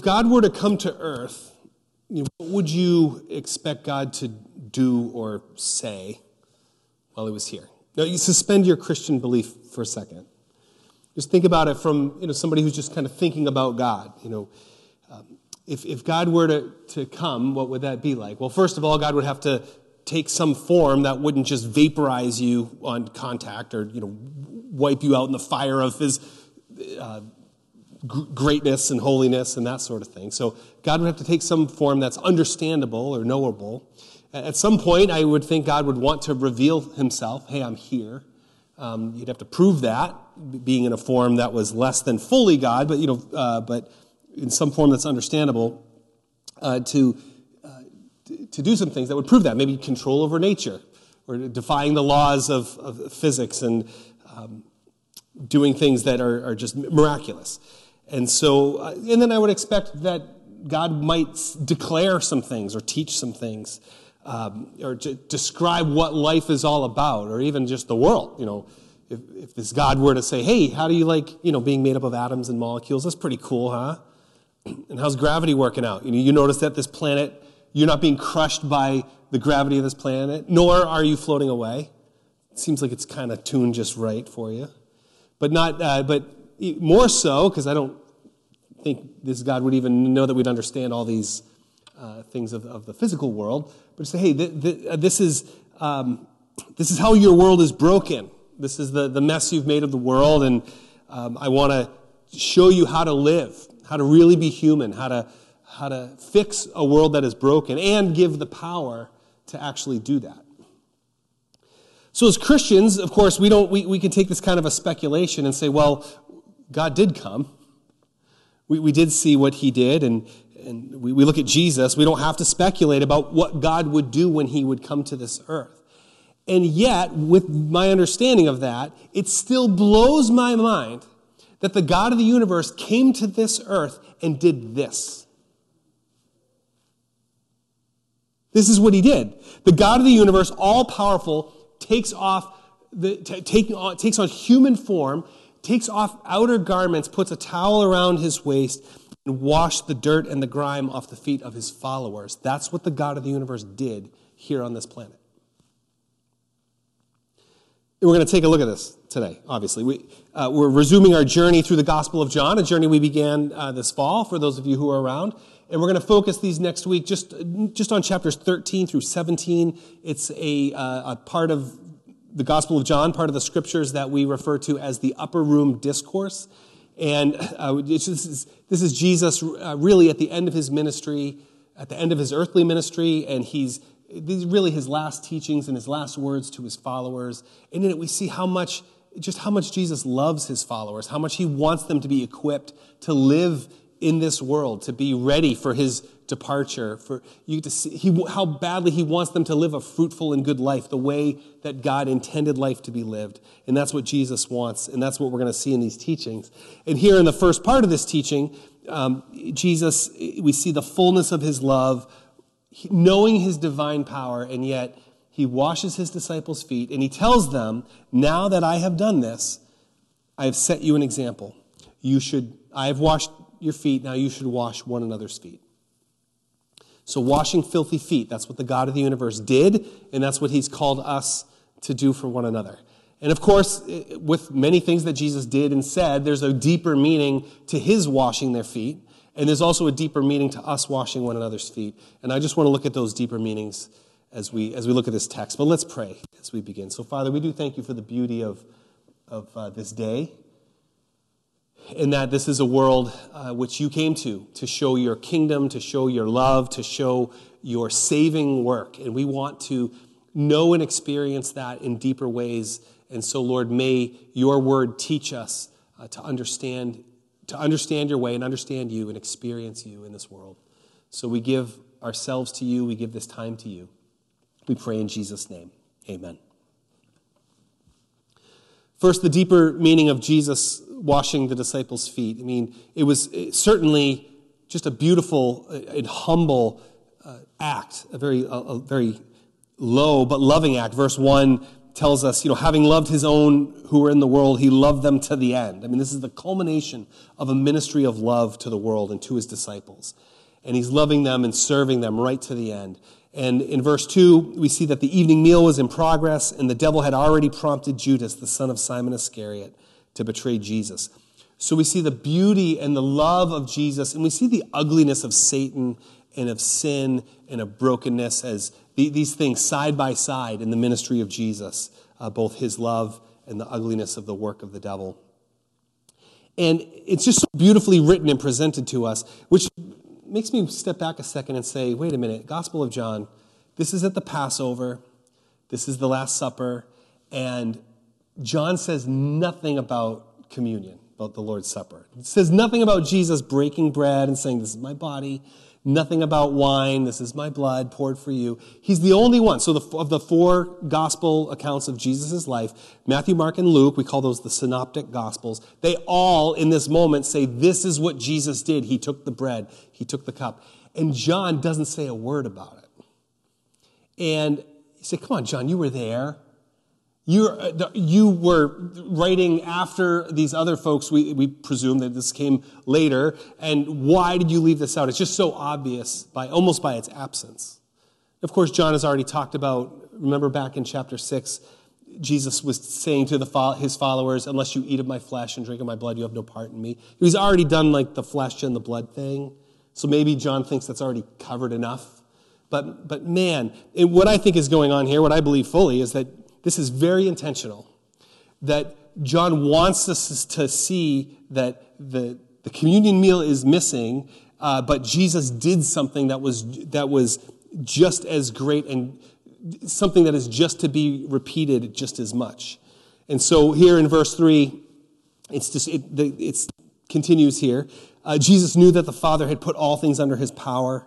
if God were to come to earth, you know, what would you expect God to do or say while he was here? Now, you suspend your Christian belief for a second. Just think about it from you know, somebody who's just kind of thinking about God. You know, um, if, if God were to, to come, what would that be like? Well, first of all, God would have to take some form that wouldn't just vaporize you on contact or you know, wipe you out in the fire of his uh, greatness and holiness and that sort of thing. So God would have to take some form that's understandable or knowable. At some point, I would think God would want to reveal himself. Hey, I'm here. Um, you'd have to prove that, being in a form that was less than fully God, but you know, uh, but in some form that's understandable, uh, to uh, to do some things that would prove that. Maybe control over nature, or defying the laws of, of physics and um, doing things that are, are just miraculous. And so, uh, and then I would expect that God might declare some things or teach some things, um, or describe what life is all about, or even just the world. You know, if, if this God were to say, "Hey, how do you like you know being made up of atoms and molecules? That's pretty cool, huh? And how's gravity working out? You know, you notice that this planet, you're not being crushed by the gravity of this planet, nor are you floating away. It seems like it's kind of tuned just right for you, but not. Uh, but more so because I don't think this God would even know that we'd understand all these uh, things of, of, the physical world, but say, hey, th- th- uh, this, is, um, this is how your world is broken. This is the, the mess you've made of the world, and um, I want to show you how to live, how to really be human, how to, how to fix a world that is broken, and give the power to actually do that. So, as Christians, of course, we, don't, we, we can take this kind of a speculation and say, well, God did come we, we did see what he did, and, and we, we look at Jesus. We don't have to speculate about what God would do when he would come to this earth. And yet, with my understanding of that, it still blows my mind that the God of the universe came to this earth and did this. This is what he did. The God of the universe, all powerful, takes off the, t- take, uh, takes on human form takes off outer garments, puts a towel around his waist, and washed the dirt and the grime off the feet of his followers. That's what the God of the universe did here on this planet. And we're going to take a look at this today, obviously. We, uh, we're resuming our journey through the Gospel of John, a journey we began uh, this fall, for those of you who are around. And we're going to focus these next week just, just on chapters 13 through 17. It's a, uh, a part of the Gospel of John, part of the scriptures that we refer to as the upper room discourse. And uh, this, is, this is Jesus uh, really at the end of his ministry, at the end of his earthly ministry, and he's these really his last teachings and his last words to his followers. And in it, we see how much, just how much Jesus loves his followers, how much he wants them to be equipped to live in this world, to be ready for his departure, for you to see he, how badly he wants them to live a fruitful and good life, the way that God intended life to be lived. And that's what Jesus wants, and that's what we're going to see in these teachings. And here in the first part of this teaching, um, Jesus, we see the fullness of his love, knowing his divine power, and yet he washes his disciples' feet, and he tells them, Now that I have done this, I have set you an example. You should, I have washed your feet, now you should wash one another's feet. So, washing filthy feet, that's what the God of the universe did, and that's what he's called us to do for one another. And of course, with many things that Jesus did and said, there's a deeper meaning to his washing their feet, and there's also a deeper meaning to us washing one another's feet. And I just want to look at those deeper meanings as we, as we look at this text. But let's pray as we begin. So, Father, we do thank you for the beauty of, of uh, this day in that this is a world uh, which you came to to show your kingdom, to show your love, to show your saving work. And we want to know and experience that in deeper ways. And so, Lord, may your word teach us uh, to understand to understand your way and understand you and experience you in this world. So we give ourselves to you, we give this time to you. We pray in Jesus' name. Amen. First, the deeper meaning of Jesus washing the disciples' feet. I mean, it was certainly just a beautiful and humble uh, act, a very, a, a very low but loving act. Verse 1 tells us, you know, having loved his own who were in the world, he loved them to the end. I mean, this is the culmination of a ministry of love to the world and to his disciples. And he's loving them and serving them right to the end. And in verse 2, we see that the evening meal was in progress, and the devil had already prompted Judas, the son of Simon Iscariot, to betray Jesus. So we see the beauty and the love of Jesus, and we see the ugliness of Satan and of sin and of brokenness as these things side by side in the ministry of Jesus, uh, both his love and the ugliness of the work of the devil. And it's just so beautifully written and presented to us, which makes me step back a second and say, wait a minute, Gospel of John, this is at the Passover, this is the Last Supper, and John says nothing about communion, about the Lord's Supper. It says nothing about Jesus breaking bread and saying, This is my body. Nothing about wine. This is my blood poured for you. He's the only one. So the, of the four gospel accounts of Jesus' life, Matthew, Mark, and Luke, we call those the synoptic gospels, they all in this moment say, this is what Jesus did. He took the bread. He took the cup. And John doesn't say a word about it. And you say, come on, John, you were there. You, uh, you were writing after these other folks, we, we presume that this came later, and why did you leave this out? It's just so obvious, by almost by its absence. Of course, John has already talked about, remember back in chapter 6, Jesus was saying to the, his followers, Unless you eat of my flesh and drink of my blood, you have no part in me. He's already done like the flesh and the blood thing. So maybe John thinks that's already covered enough. But, but man, what I think is going on here, what I believe fully, is that this is very intentional. That John wants us to see that the, the communion meal is missing, uh, but Jesus did something that was, that was just as great and something that is just to be repeated just as much. And so here in verse 3, it's just, it it's, continues here. Uh, Jesus knew that the Father had put all things under his power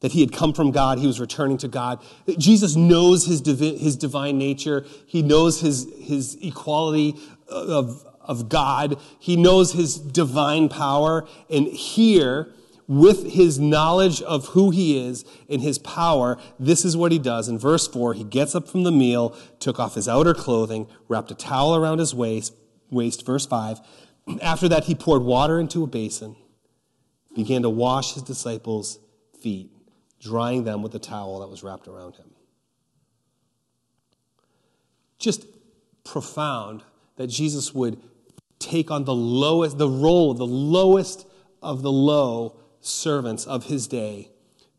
that he had come from God, he was returning to God. Jesus knows his, divi- his divine nature, he knows his, his equality of, of God, he knows his divine power. And here, with his knowledge of who he is and his power, this is what he does. In verse 4, he gets up from the meal, took off his outer clothing, wrapped a towel around his waist. waist verse 5. After that, he poured water into a basin, began to wash his disciples' feet drying them with the towel that was wrapped around him. Just profound that Jesus would take on the lowest, the role of the lowest of the low servants of his day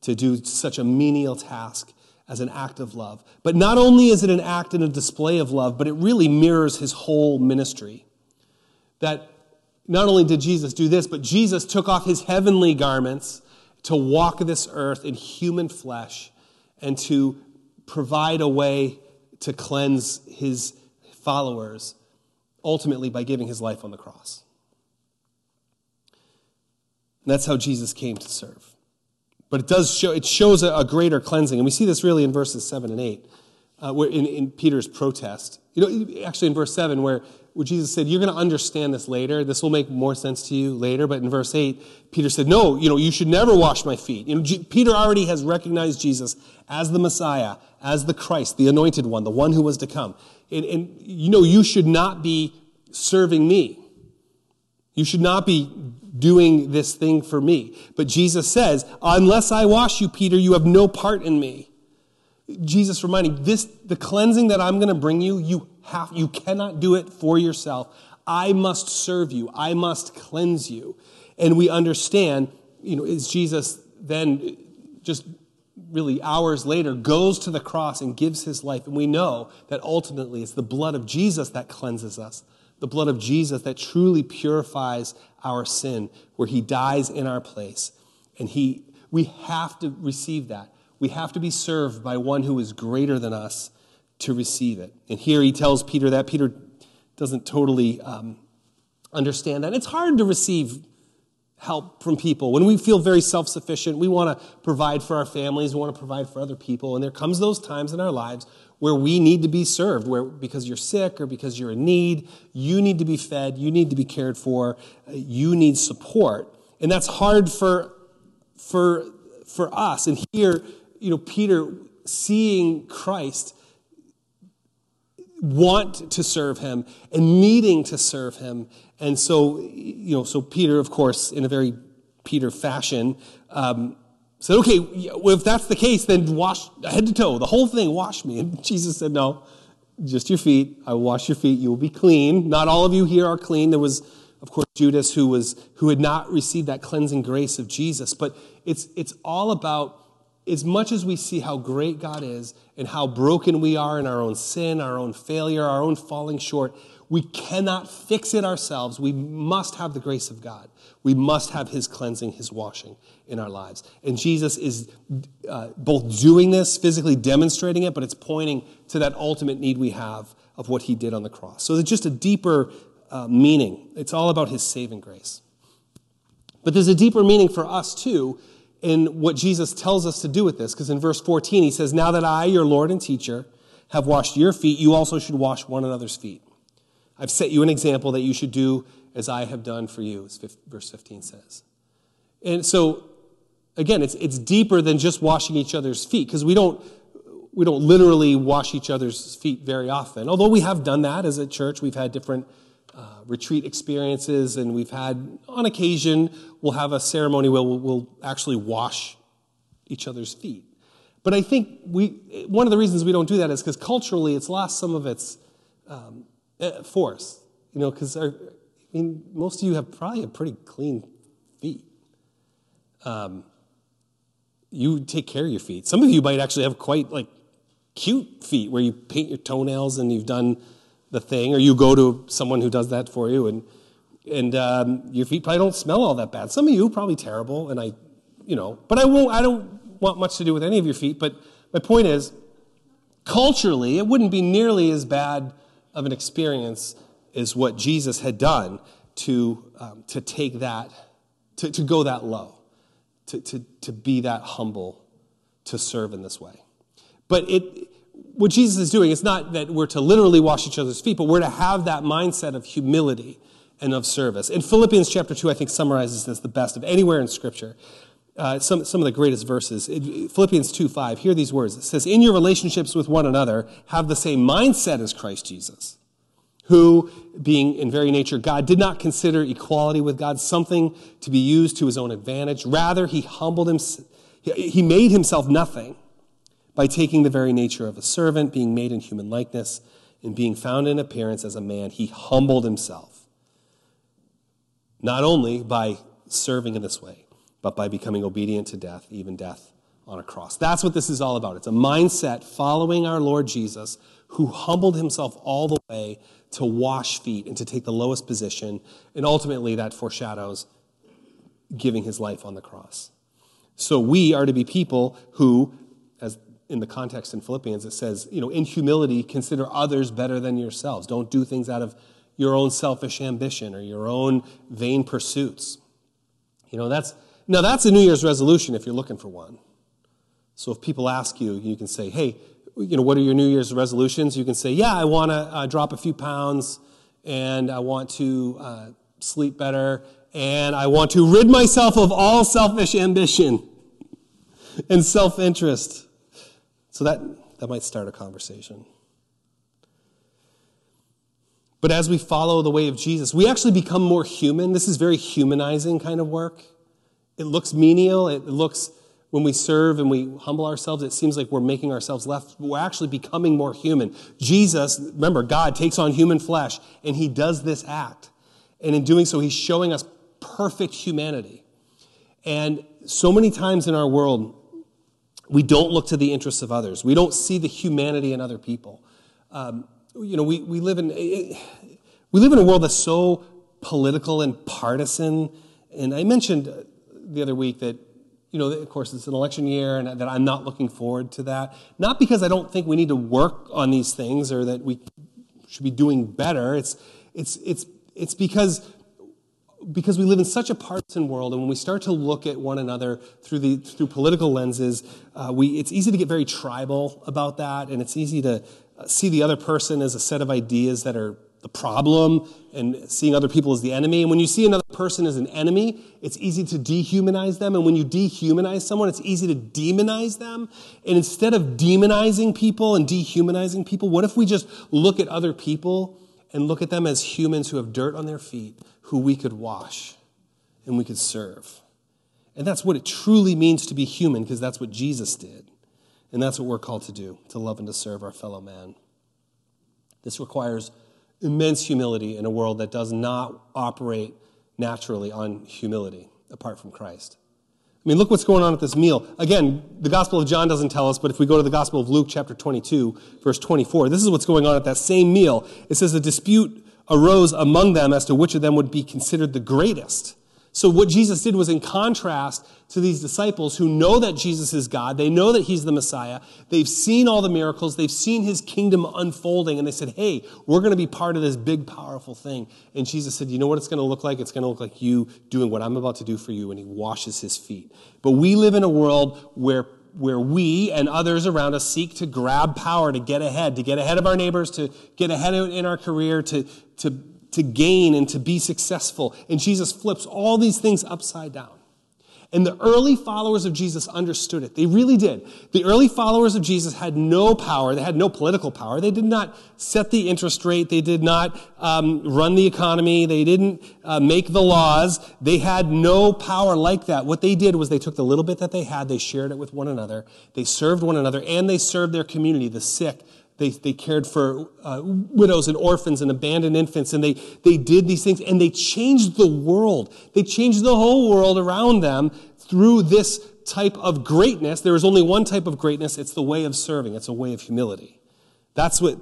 to do such a menial task as an act of love. But not only is it an act and a display of love, but it really mirrors his whole ministry. That not only did Jesus do this, but Jesus took off his heavenly garments to walk this earth in human flesh and to provide a way to cleanse his followers, ultimately by giving his life on the cross. And that's how Jesus came to serve. But it does show, it shows a, a greater cleansing. And we see this really in verses 7 and 8, uh, where in, in Peter's protest. You know, actually in verse 7, where where Jesus said, You're going to understand this later. This will make more sense to you later. But in verse 8, Peter said, No, you know, you should never wash my feet. You know, G- Peter already has recognized Jesus as the Messiah, as the Christ, the anointed one, the one who was to come. And, and you know, you should not be serving me. You should not be doing this thing for me. But Jesus says, Unless I wash you, Peter, you have no part in me. Jesus reminding this the cleansing that I'm going to bring you, you have you cannot do it for yourself. I must serve you. I must cleanse you. And we understand, you know, is Jesus then just really hours later goes to the cross and gives his life. And we know that ultimately it's the blood of Jesus that cleanses us, the blood of Jesus that truly purifies our sin, where he dies in our place. And he, we have to receive that. We have to be served by one who is greater than us to receive it. And here he tells Peter that. Peter doesn't totally um, understand that. It's hard to receive help from people. When we feel very self sufficient, we want to provide for our families, we want to provide for other people. And there comes those times in our lives where we need to be served, where because you're sick or because you're in need, you need to be fed, you need to be cared for, you need support. And that's hard for, for, for us. And here, you know, Peter seeing Christ want to serve him and needing to serve him. And so, you know, so Peter, of course, in a very Peter fashion, um, said, okay, well, if that's the case, then wash head to toe, the whole thing, wash me. And Jesus said, no, just your feet. I will wash your feet. You will be clean. Not all of you here are clean. There was, of course, Judas who was, who had not received that cleansing grace of Jesus. But it's, it's all about as much as we see how great God is and how broken we are in our own sin, our own failure, our own falling short, we cannot fix it ourselves. We must have the grace of God. We must have His cleansing, His washing in our lives. And Jesus is uh, both doing this, physically demonstrating it, but it's pointing to that ultimate need we have of what He did on the cross. So it's just a deeper uh, meaning. It's all about His saving grace. But there's a deeper meaning for us, too, in what Jesus tells us to do with this. Because in verse 14, He says, Now that I, your Lord and teacher, have washed your feet, you also should wash one another's feet. I've set you an example that you should do as I have done for you, as verse 15 says. And so, again, it's, it's deeper than just washing each other's feet, because we don't, we don't literally wash each other's feet very often. Although we have done that as a church, we've had different uh, retreat experiences, and we've had, on occasion, we'll have a ceremony where we'll, we'll actually wash each other's feet. But I think we, one of the reasons we don't do that is because culturally it's lost some of its um, uh, force, you know, because I mean, most of you have probably have pretty clean feet. Um, you take care of your feet. Some of you might actually have quite like cute feet where you paint your toenails and you've done the thing, or you go to someone who does that for you, and and um, your feet probably don't smell all that bad. Some of you probably terrible, and I, you know, but I won't. I don't want much to do with any of your feet. But my point is, culturally, it wouldn't be nearly as bad of an experience is what Jesus had done to, um, to take that, to, to go that low, to, to, to be that humble, to serve in this way. But it, what Jesus is doing, it's not that we're to literally wash each other's feet, but we're to have that mindset of humility and of service. In Philippians chapter 2, I think summarizes this the best of anywhere in Scripture. Uh, some, some of the greatest verses. Philippians 2 5, hear these words. It says, In your relationships with one another, have the same mindset as Christ Jesus, who, being in very nature God, did not consider equality with God something to be used to his own advantage. Rather, he humbled himself, he made himself nothing by taking the very nature of a servant, being made in human likeness, and being found in appearance as a man. He humbled himself, not only by serving in this way but by becoming obedient to death, even death on a cross. That's what this is all about. It's a mindset following our Lord Jesus, who humbled himself all the way to wash feet and to take the lowest position. And ultimately, that foreshadows giving his life on the cross. So we are to be people who, in the context in Philippians, it says, you know, in humility, consider others better than yourselves. Don't do things out of your own selfish ambition or your own vain pursuits. You know, that's now, that's a New Year's resolution if you're looking for one. So if people ask you, you can say, hey, you know, what are your New Year's resolutions? You can say, yeah, I want to uh, drop a few pounds and I want to uh, sleep better and I want to rid myself of all selfish ambition and self interest. So that, that might start a conversation. But as we follow the way of Jesus, we actually become more human. This is very humanizing kind of work. It looks menial. It looks, when we serve and we humble ourselves, it seems like we're making ourselves less. We're actually becoming more human. Jesus, remember, God takes on human flesh and he does this act. And in doing so, he's showing us perfect humanity. And so many times in our world, we don't look to the interests of others. We don't see the humanity in other people. Um, you know, we, we, live in, eh, eh, we live in a world that's so political and partisan. And I mentioned uh, the other week that, you know, of course, it's an election year and that I'm not looking forward to that. Not because I don't think we need to work on these things or that we should be doing better. It's, it's, it's, it's because because we live in such a partisan world, and when we start to look at one another through the through political lenses, uh, we it's easy to get very tribal about that, and it's easy to uh, see the other person as a set of ideas that are the problem and seeing other people as the enemy. And when you see another person as an enemy, it's easy to dehumanize them. And when you dehumanize someone, it's easy to demonize them. And instead of demonizing people and dehumanizing people, what if we just look at other people and look at them as humans who have dirt on their feet, who we could wash and we could serve? And that's what it truly means to be human, because that's what Jesus did. And that's what we're called to do, to love and to serve our fellow man. This requires immense humility in a world that does not operate naturally on humility apart from Christ. I mean, look what's going on at this meal. Again, the Gospel of John doesn't tell us, but if we go to the Gospel of Luke, chapter 22, verse 24, this is what's going on at that same meal. It says a dispute arose among them as to which of them would be considered the greatest. So, what Jesus did was in contrast to these disciples who know that Jesus is God, they know that He's the Messiah, they've seen all the miracles, they've seen His kingdom unfolding, and they said, Hey, we're going to be part of this big, powerful thing. And Jesus said, You know what it's going to look like? It's going to look like you doing what I'm about to do for you, and He washes His feet. But we live in a world where where we and others around us seek to grab power, to get ahead, to get ahead of our neighbors, to get ahead in our career, to, to to gain and to be successful. And Jesus flips all these things upside down. And the early followers of Jesus understood it. They really did. The early followers of Jesus had no power. They had no political power. They did not set the interest rate. They did not um, run the economy. They didn't uh, make the laws. They had no power like that. What they did was they took the little bit that they had, they shared it with one another, they served one another, and they served their community, the sick, they, they cared for uh, widows and orphans and abandoned infants, and they, they did these things, and they changed the world. They changed the whole world around them through this type of greatness. There is only one type of greatness it's the way of serving, it's a way of humility. That's what,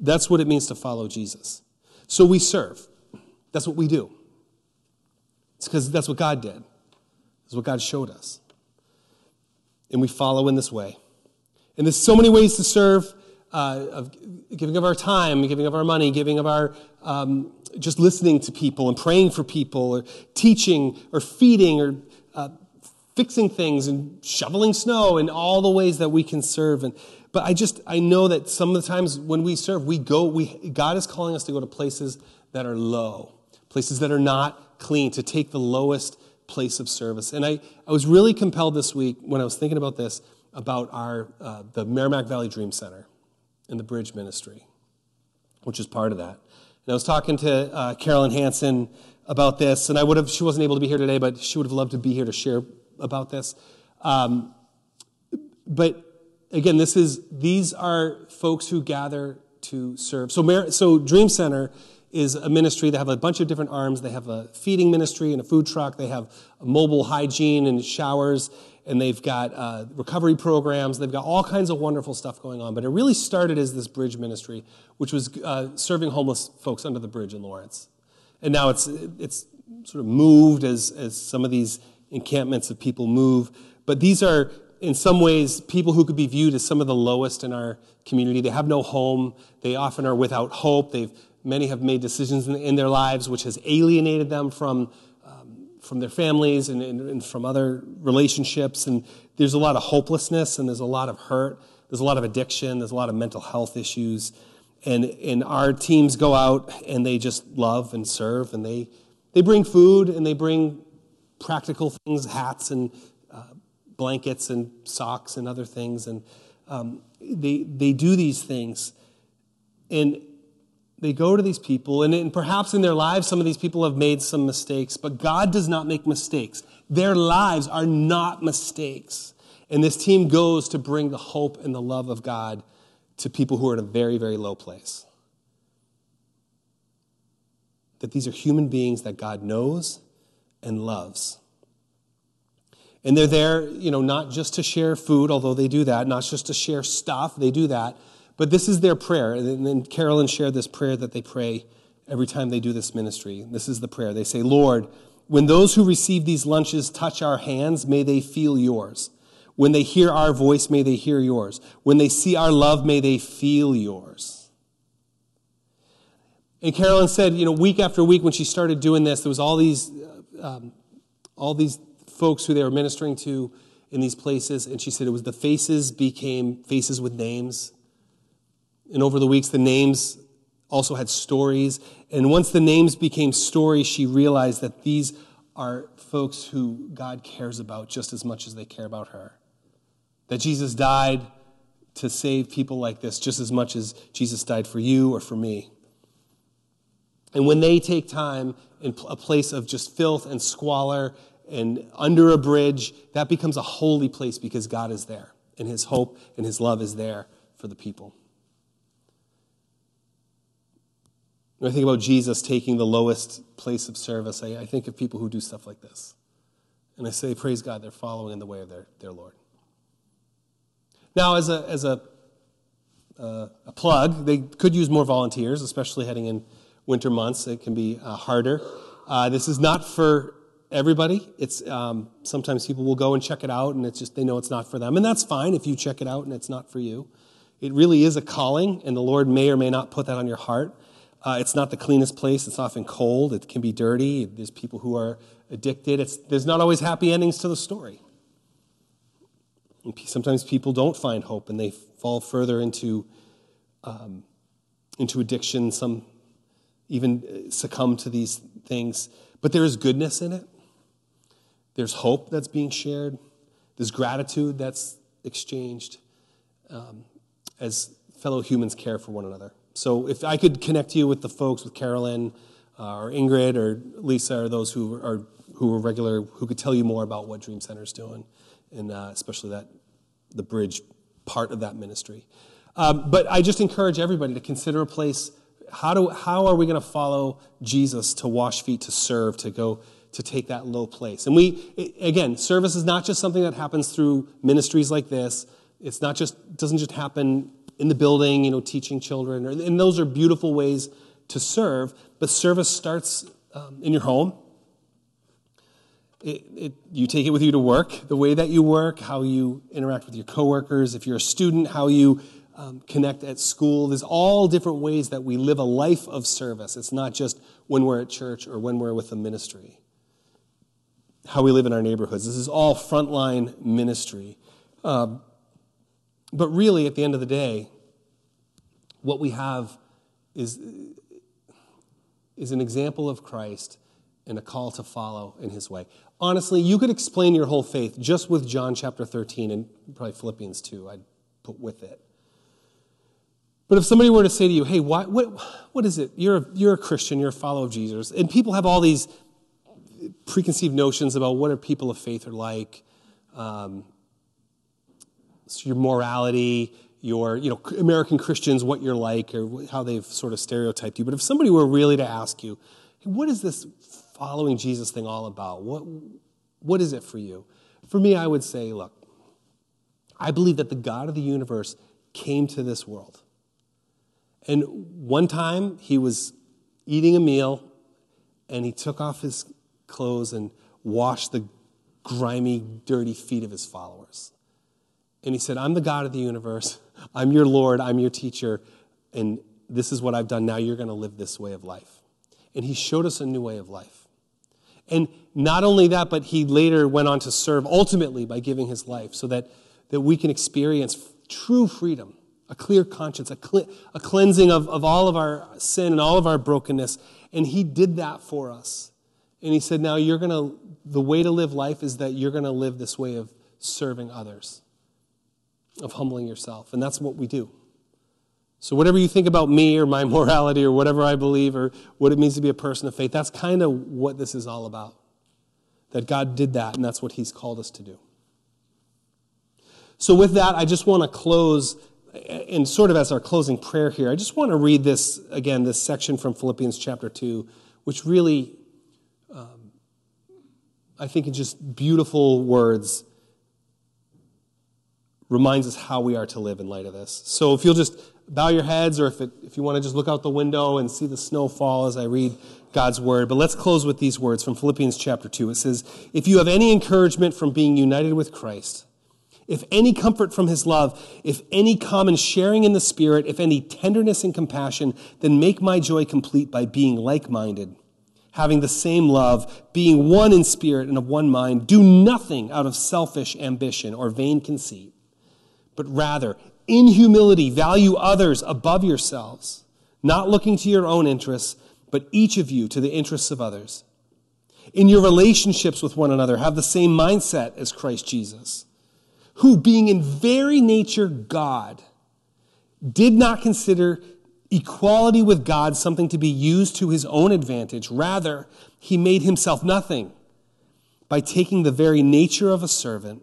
that's what it means to follow Jesus. So we serve. That's what we do. It's because that's what God did, it's what God showed us. And we follow in this way. And there's so many ways to serve uh, of giving of our time, giving of our money, giving of our um, just listening to people and praying for people, or teaching, or feeding, or uh, fixing things, and shoveling snow, and all the ways that we can serve. And but I just I know that some of the times when we serve, we go. We God is calling us to go to places that are low, places that are not clean, to take the lowest place of service. And I, I was really compelled this week when I was thinking about this about our uh, the Merrimack Valley Dream Center in the bridge ministry, which is part of that. And I was talking to uh, Carolyn Hanson about this, and I would have, she wasn't able to be here today, but she would have loved to be here to share about this. Um, but again, this is, these are folks who gather to serve. So, so Dream Center is a ministry. They have a bunch of different arms. They have a feeding ministry and a food truck. They have mobile hygiene and showers and they've got uh, recovery programs. They've got all kinds of wonderful stuff going on. But it really started as this bridge ministry, which was uh, serving homeless folks under the bridge in Lawrence. And now it's, it's sort of moved as, as some of these encampments of people move. But these are, in some ways, people who could be viewed as some of the lowest in our community. They have no home. They often are without hope. They've, many have made decisions in, in their lives which has alienated them from from their families and, and, and, from other relationships. And there's a lot of hopelessness and there's a lot of hurt. There's a lot of addiction. There's a lot of mental health issues. And, and our teams go out and they just love and serve and they, they bring food and they bring practical things, hats and uh, blankets and socks and other things. And um, they, they do these things. And they go to these people, and, and perhaps in their lives, some of these people have made some mistakes, but God does not make mistakes. Their lives are not mistakes. And this team goes to bring the hope and the love of God to people who are in a very, very low place. That these are human beings that God knows and loves. And they're there, you know, not just to share food, although they do that, not just to share stuff, they do that, but this is their prayer. And then Carolyn shared this prayer that they pray every time they do this ministry. This is the prayer. They say, Lord, when those who receive these lunches touch our hands, may they feel yours. When they hear our voice, may they hear yours. When they see our love, may they feel yours. And Carolyn said, you know, week after week when she started doing this, there was all these, uh, um, all these folks who they were ministering to in these places, and she said it was the faces became faces with names. And over the weeks, the names also had stories. And once the names became stories, she realized that these are folks who God cares about just as much as they care about her. That Jesus died to save people like this just as much as Jesus died for you or for me. And when they take time in a place of just filth and squalor and under a bridge, that becomes a holy place because God is there and his hope and his love is there for the people. When I think about Jesus taking the lowest place of service, I, I think of people who do stuff like this. And I say, praise God, they're following in the way of their, their Lord. Now, as a, as a, uh, a plug, they could use more volunteers, especially heading in winter months. It can be uh, harder. Uh, this is not for everybody. It's um, sometimes people will go and check it out, and it's just they know it's not for them, and that's fine if you check it out and it's not for you. It really is a calling, and the Lord may or may not put that on your heart. Uh, it's not the cleanest place. It's often cold. It can be dirty. There's people who are addicted. It's, there's not always happy endings to the story. And sometimes people don't find hope and they fall further into, um, into addiction. Some even uh, succumb to these things. But there is goodness in it. There's hope that's being shared. There's gratitude that's exchanged um, as fellow humans care for one another. So if I could connect you with the folks, with Carolyn uh, or Ingrid or Lisa or those who are who are regular, who could tell you more about what Dream Center is doing, and uh, especially that the bridge part of that ministry. Um, but I just encourage everybody to consider a place. How do how are we going to follow Jesus to wash feet, to serve, to go to take that low place? And we again, service is not just something that happens through ministries like this. It's not just doesn't just happen in the building, you know, teaching children, and those are beautiful ways to serve. But service starts um, in your home it, it, you take it with you to work, the way that you work, how you interact with your coworkers, if you're a student, how you um, connect at school. There's all different ways that we live a life of service. It's not just when we're at church or when we're with the ministry. How we live in our neighborhoods. This is all frontline ministry. Um, but really, at the end of the day, what we have is, is an example of Christ and a call to follow in his way. Honestly, you could explain your whole faith just with John chapter 13 and probably Philippians 2, I'd put with it. But if somebody were to say to you, hey, why, what, what is it? You're a, you're a Christian, you're a follower of Jesus, and people have all these preconceived notions about what are people of faith are like, um, your morality, your, you know, American Christians, what you're like, or how they've sort of stereotyped you. But if somebody were really to ask you, hey, what is this following Jesus thing all about? What, what is it for you? For me, I would say, look, I believe that the God of the universe came to this world. And one time he was eating a meal and he took off his clothes and washed the grimy, dirty feet of his followers. And he said, I'm the God of the universe. I'm your Lord. I'm your teacher. And this is what I've done. Now you're going to live this way of life. And he showed us a new way of life. And not only that, but he later went on to serve ultimately by giving his life so that, that we can experience true freedom, a clear conscience, a, a cleansing of, of all of our sin and all of our brokenness. And he did that for us. And he said, now you're going to, the way to live life is that you're going to live this way of serving others, of humbling yourself. And that's what we do. So, whatever you think about me or my morality or whatever I believe or what it means to be a person of faith, that's kind of what this is all about. That God did that, and that's what He's called us to do. So, with that, I just want to close, and sort of as our closing prayer here, I just want to read this again, this section from Philippians chapter 2, which really, um, I think, in just beautiful words, reminds us how we are to live in light of this. So, if you'll just bow your heads, or if, it, if you want to just look out the window and see the snow fall as I read God's word. But let's close with these words from Philippians chapter 2. It says, If you have any encouragement from being united with Christ, if any comfort from his love, if any common sharing in the Spirit, if any tenderness and compassion, then make my joy complete by being like minded, having the same love, being one in spirit and of one mind. Do nothing out of selfish ambition or vain conceit, but rather, in humility, value others above yourselves not looking to your own interests, but each of you to the interests of others. In your relationships with one another, have the same mindset as Christ Jesus, who, being in very nature God, did not consider equality with God something to be used to his own advantage. Rather, he made himself nothing by taking the very nature of a servant,